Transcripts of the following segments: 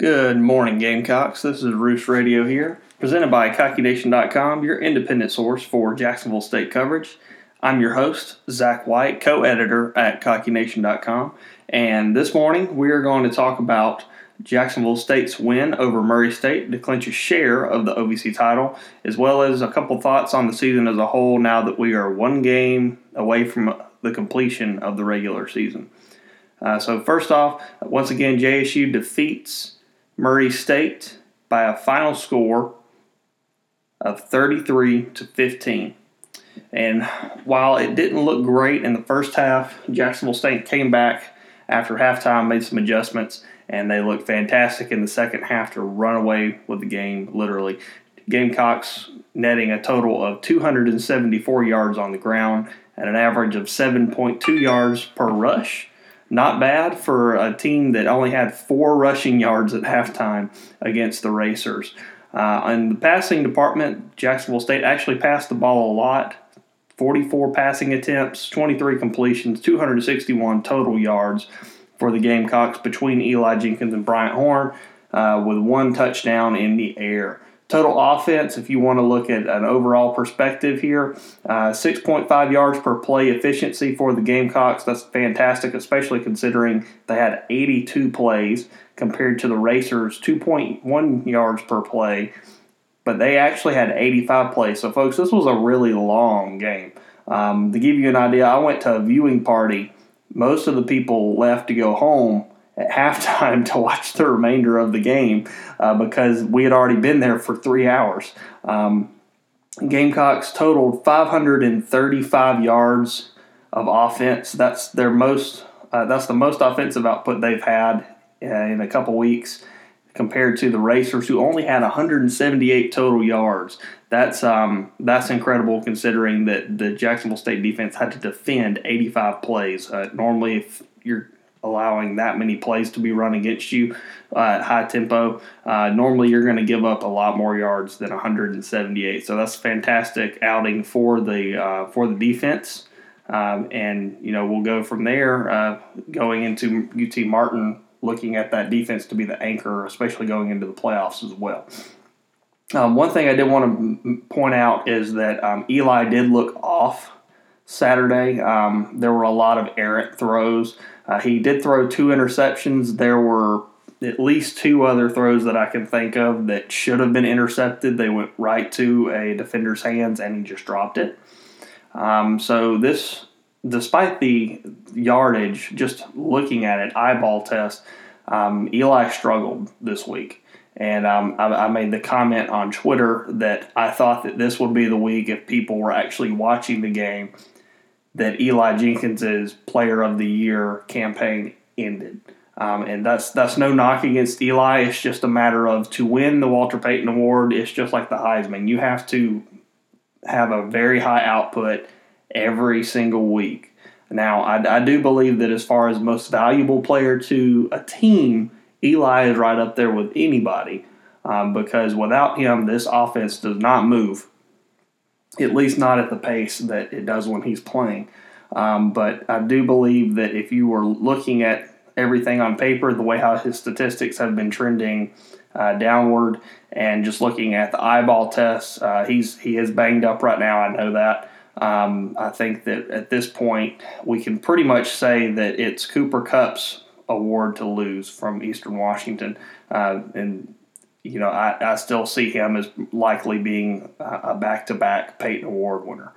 Good morning, Gamecocks. This is Roost Radio here, presented by CockyNation.com, your independent source for Jacksonville State coverage. I'm your host, Zach White, co editor at CockyNation.com, and this morning we are going to talk about Jacksonville State's win over Murray State to clinch a share of the OVC title, as well as a couple thoughts on the season as a whole now that we are one game away from the completion of the regular season. Uh, so, first off, once again, JSU defeats Murray State by a final score of 33 to 15. And while it didn't look great in the first half, Jacksonville State came back after halftime, made some adjustments, and they looked fantastic in the second half to run away with the game, literally. Gamecocks netting a total of 274 yards on the ground at an average of 7.2 yards per rush not bad for a team that only had four rushing yards at halftime against the Racers. Uh, in the passing department, Jacksonville State actually passed the ball a lot 44 passing attempts, 23 completions, 261 total yards for the Gamecocks between Eli Jenkins and Bryant Horn, uh, with one touchdown in the air. Total offense, if you want to look at an overall perspective here, uh, 6.5 yards per play efficiency for the Gamecocks. That's fantastic, especially considering they had 82 plays compared to the Racers' 2.1 yards per play, but they actually had 85 plays. So, folks, this was a really long game. Um, to give you an idea, I went to a viewing party. Most of the people left to go home at halftime to watch the remainder of the game uh, because we had already been there for three hours. Um, Gamecocks totaled 535 yards of offense. That's their most. Uh, that's the most offensive output they've had uh, in a couple weeks compared to the Racers, who only had 178 total yards. That's um, that's incredible considering that the Jacksonville State defense had to defend 85 plays. Uh, normally, if you're allowing that many plays to be run against you uh, at high tempo. Uh, normally, you're going to give up a lot more yards than 178. So that's a fantastic outing for the uh, for the defense. Um, and you know we'll go from there, uh, going into UT Martin, looking at that defense to be the anchor, especially going into the playoffs as well. Um, one thing I did want to point out is that um, Eli did look off Saturday. Um, there were a lot of errant throws. Uh, he did throw two interceptions. There were at least two other throws that I can think of that should have been intercepted. They went right to a defender's hands and he just dropped it. Um, so this, despite the yardage, just looking at it, eyeball test, um, Eli struggled this week. And um, I, I, made the comment on Twitter that I thought that this would be the week if people were actually watching the game that Eli Jenkins's Player of the Year campaign ended. Um, and that's that's no knock against Eli. It's just a matter of to win the Walter Payton Award. It's just like the Heisman. You have to have a very high output every single week. Now, I, I do believe that as far as most valuable player to a team, Eli is right up there with anybody um, because without him, this offense does not move at least not at the pace that it does when he's playing. Um, but I do believe that if you were looking at everything on paper, the way how his statistics have been trending uh, downward, and just looking at the eyeball tests, uh, he's he is banged up right now. I know that. Um, I think that at this point we can pretty much say that it's Cooper Kupp's award to lose from Eastern Washington, uh, and you know, I, I still see him as likely being a back to back Payton Award winner.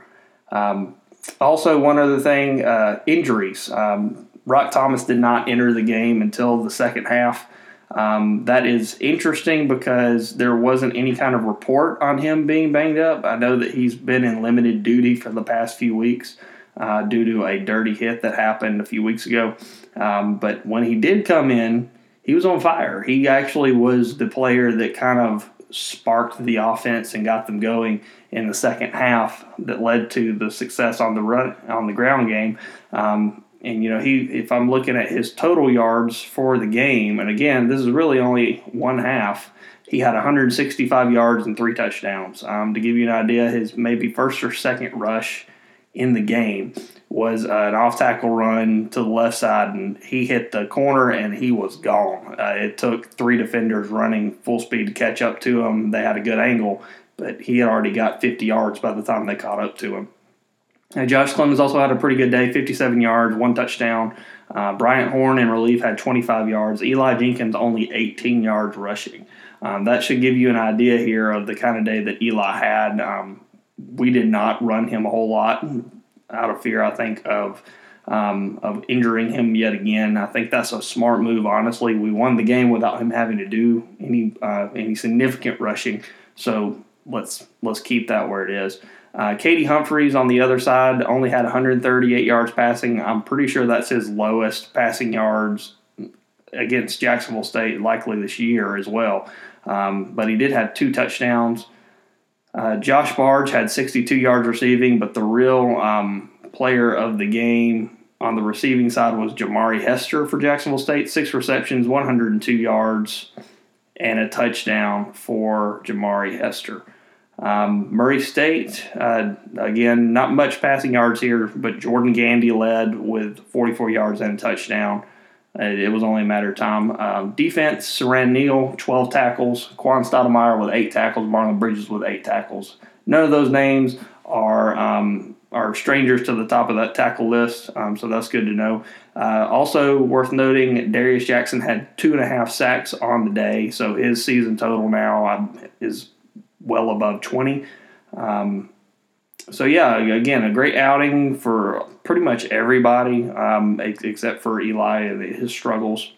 Um, also, one other thing uh, injuries. Um, Roc Thomas did not enter the game until the second half. Um, that is interesting because there wasn't any kind of report on him being banged up. I know that he's been in limited duty for the past few weeks uh, due to a dirty hit that happened a few weeks ago. Um, but when he did come in, he was on fire. He actually was the player that kind of sparked the offense and got them going in the second half that led to the success on the run on the ground game. Um, and you know, he if I'm looking at his total yards for the game, and again, this is really only one half. He had 165 yards and three touchdowns. Um, to give you an idea, his maybe first or second rush in the game was an off tackle run to the left side, and he hit the corner and he was gone. Uh, it took three defenders running full speed to catch up to him. They had a good angle, but he had already got 50 yards by the time they caught up to him. Uh, Josh Clemens also had a pretty good day 57 yards, one touchdown. Uh, Bryant Horn in relief had 25 yards. Eli Jenkins only 18 yards rushing. Um, that should give you an idea here of the kind of day that Eli had. Um, we did not run him a whole lot out of fear, I think, of um, of injuring him yet again. I think that's a smart move. Honestly, we won the game without him having to do any uh, any significant rushing. So let's let's keep that where it is. Uh, KD Humphries on the other side only had 138 yards passing. I'm pretty sure that's his lowest passing yards against Jacksonville State, likely this year as well. Um, but he did have two touchdowns. Uh, Josh Barge had 62 yards receiving, but the real um, player of the game on the receiving side was Jamari Hester for Jacksonville State. Six receptions, 102 yards, and a touchdown for Jamari Hester. Um, Murray State, uh, again, not much passing yards here, but Jordan Gandy led with 44 yards and a touchdown. It was only a matter of time. Um, defense, Siran Neal, 12 tackles. Quan Stoudemire with 8 tackles. Marlon Bridges with 8 tackles. None of those names are um, are strangers to the top of that tackle list, um, so that's good to know. Uh, also worth noting, Darius Jackson had two and a half sacks on the day, so his season total now um, is well above 20. Um, so yeah, again, a great outing for pretty much everybody um, except for Eli and his struggles.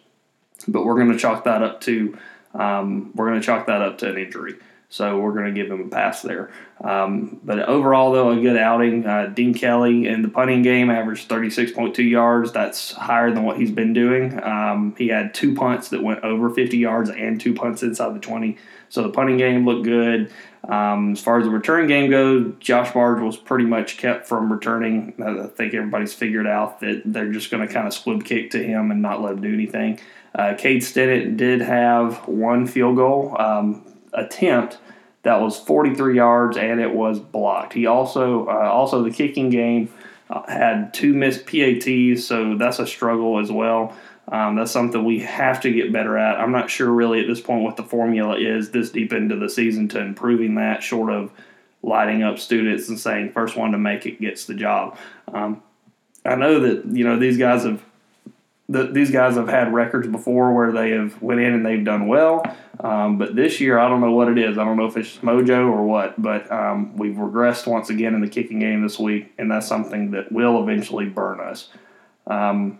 But we're going to chalk that up to um, we're going to chalk that up to an injury. So we're going to give him a pass there. Um, but overall, though, a good outing. Uh, Dean Kelly in the punting game averaged 36.2 yards. That's higher than what he's been doing. Um, he had two punts that went over 50 yards and two punts inside the 20. So the punting game looked good. Um, as far as the return game goes, Josh Barge was pretty much kept from returning. I think everybody's figured out that they're just going to kind of squib kick to him and not let him do anything. Uh, Cade Stinnett did have one field goal um, attempt that was 43 yards and it was blocked. He also uh, also the kicking game uh, had two missed PATs, so that's a struggle as well. Um, that's something we have to get better at. I'm not sure really at this point what the formula is this deep into the season to improving that, short of lighting up students and saying first one to make it gets the job. Um, I know that you know these guys have the, these guys have had records before where they have went in and they've done well, um, but this year I don't know what it is. I don't know if it's mojo or what, but um, we've regressed once again in the kicking game this week, and that's something that will eventually burn us. Um,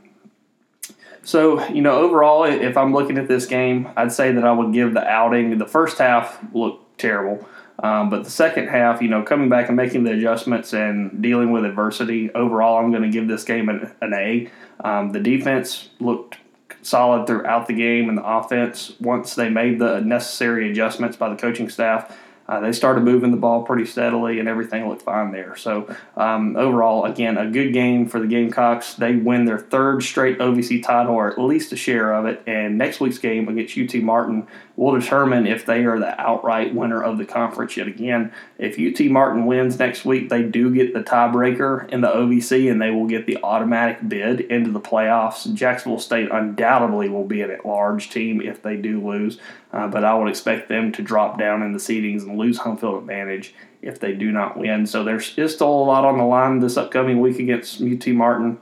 so, you know, overall, if I'm looking at this game, I'd say that I would give the outing. The first half looked terrible, um, but the second half, you know, coming back and making the adjustments and dealing with adversity, overall, I'm going to give this game an, an A. Um, the defense looked solid throughout the game, and the offense, once they made the necessary adjustments by the coaching staff, uh, they started moving the ball pretty steadily, and everything looked fine there. So um, overall, again, a good game for the Gamecocks. They win their third straight OVC title, or at least a share of it. And next week's game against UT Martin will determine if they are the outright winner of the conference yet again. If UT Martin wins next week, they do get the tiebreaker in the OVC, and they will get the automatic bid into the playoffs. Jacksonville State undoubtedly will be an at-large team if they do lose, uh, but I would expect them to drop down in the seedings and lose home field advantage if they do not win. So there's still a lot on the line this upcoming week against UT Martin.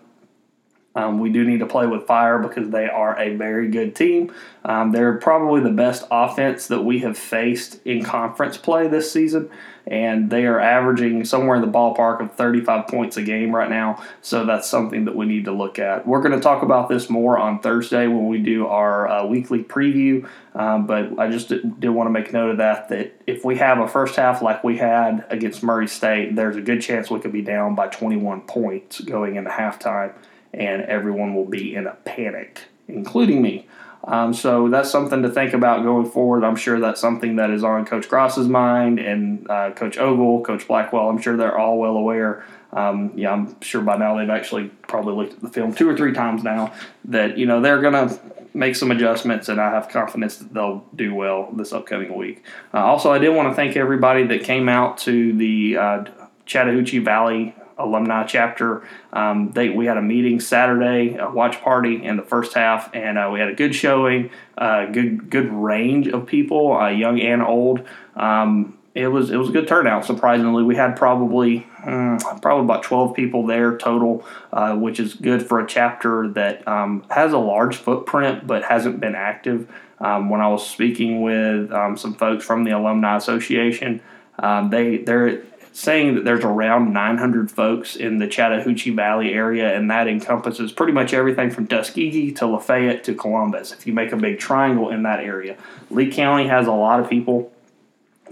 Um, we do need to play with fire because they are a very good team. Um, they're probably the best offense that we have faced in conference play this season, and they are averaging somewhere in the ballpark of 35 points a game right now. So that's something that we need to look at. We're going to talk about this more on Thursday when we do our uh, weekly preview, um, but I just did, did want to make note of that. That if we have a first half like we had against Murray State, there's a good chance we could be down by 21 points going into halftime and everyone will be in a panic, including me. Um, so that's something to think about going forward. I'm sure that's something that is on Coach Grass's mind and uh, Coach Ogle, Coach Blackwell. I'm sure they're all well aware. Um, yeah, I'm sure by now they've actually probably looked at the film two or three times now. That you know they're gonna make some adjustments, and I have confidence that they'll do well this upcoming week. Uh, also, I did want to thank everybody that came out to the uh, Chattahoochee Valley alumni chapter. Um, they we had a meeting Saturday, a watch party in the first half, and uh, we had a good showing, uh, good good range of people, uh, young and old. Um, it was it was a good turnout. Surprisingly, we had probably um, probably about twelve people there total, uh, which is good for a chapter that um, has a large footprint but hasn't been active. Um, when I was speaking with um, some folks from the Alumni Association, um, they they're saying that there's around 900 folks in the Chattahoochee Valley area, and that encompasses pretty much everything from Tuskegee to Lafayette to Columbus. If you make a big triangle in that area, Lee County has a lot of people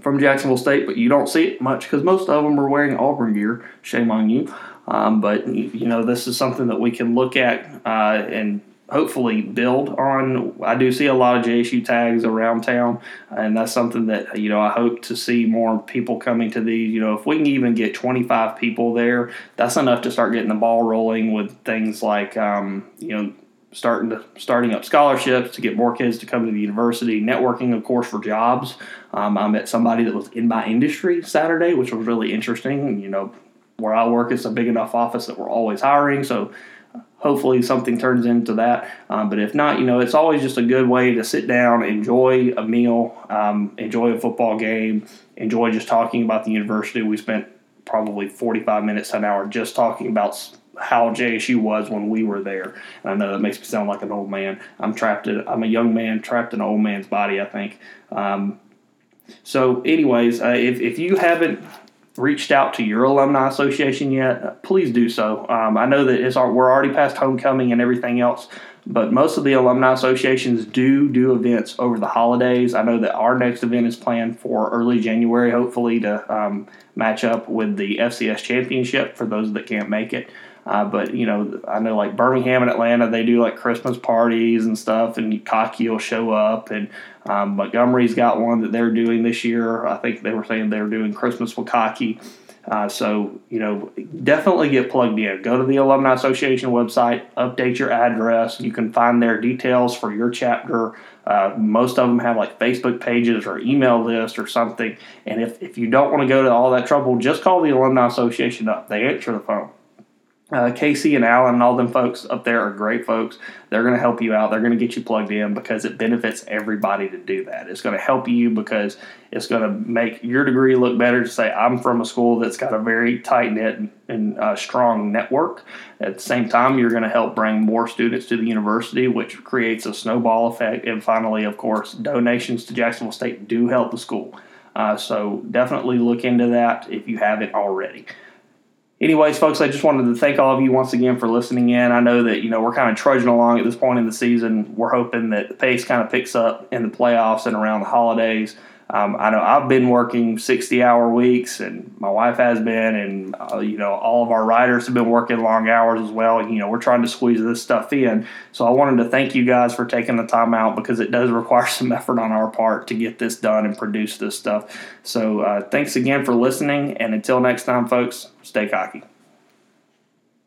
from Jacksonville State, but you don't see it much because most of them are wearing Auburn gear. Shame on you. Um, but you know, this is something that we can look at uh, and hopefully build on. I do see a lot of JSU tags around town, and that's something that you know I hope to see more people coming to these. You know, if we can even get 25 people there, that's enough to start getting the ball rolling with things like um, you know starting to starting up scholarships to get more kids to come to the university. Networking, of course, for jobs. Um, I met somebody that was in my industry Saturday, which was really interesting. You know, where I work, it's a big enough office that we're always hiring, so hopefully something turns into that. Um, but if not, you know, it's always just a good way to sit down, enjoy a meal, um, enjoy a football game, enjoy just talking about the university. We spent probably 45 minutes to an hour just talking about how JSU was when we were there. And I know that makes me sound like an old man. I'm trapped in, I'm a young man trapped in an old man's body, I think. Um, so, anyways, uh, if, if you haven't reached out to your alumni association yet, please do so. Um, I know that it's our, we're already past homecoming and everything else, but most of the alumni associations do do events over the holidays. I know that our next event is planned for early January, hopefully to um, match up with the FCS championship for those that can't make it. Uh, but you know, I know like Birmingham and Atlanta, they do like Christmas parties and stuff, and Cocky will show up, and um, Montgomery's got one that they're doing this year. I think they were saying they were doing Christmas with Cocky. Uh, so you know, definitely get plugged in. Go to the Alumni Association website, update your address. You can find their details for your chapter. Uh, most of them have like Facebook pages or email list or something. And if, if you don't want to go to all that trouble, just call the Alumni Association up. They answer the phone. Uh, Casey and Alan and all them folks up there are great folks. They're going to help you out. They're going to get you plugged in because it benefits everybody to do that. It's going to help you because it's going to make your degree look better to say, I'm from a school that's got a very tight knit and uh, strong network. At the same time, you're going to help bring more students to the university, which creates a snowball effect. And finally, of course, donations to Jacksonville State do help the school. Uh, so definitely look into that if you haven't already anyways, folks, I just wanted to thank all of you once again for listening in. I know that you know we're kind of trudging along at this point in the season. We're hoping that the pace kind of picks up in the playoffs and around the holidays. Um, I know I've been working 60 hour weeks, and my wife has been, and uh, you know all of our writers have been working long hours as well. You know we're trying to squeeze this stuff in. So I wanted to thank you guys for taking the time out because it does require some effort on our part to get this done and produce this stuff. So uh, thanks again for listening, and until next time, folks, stay cocky.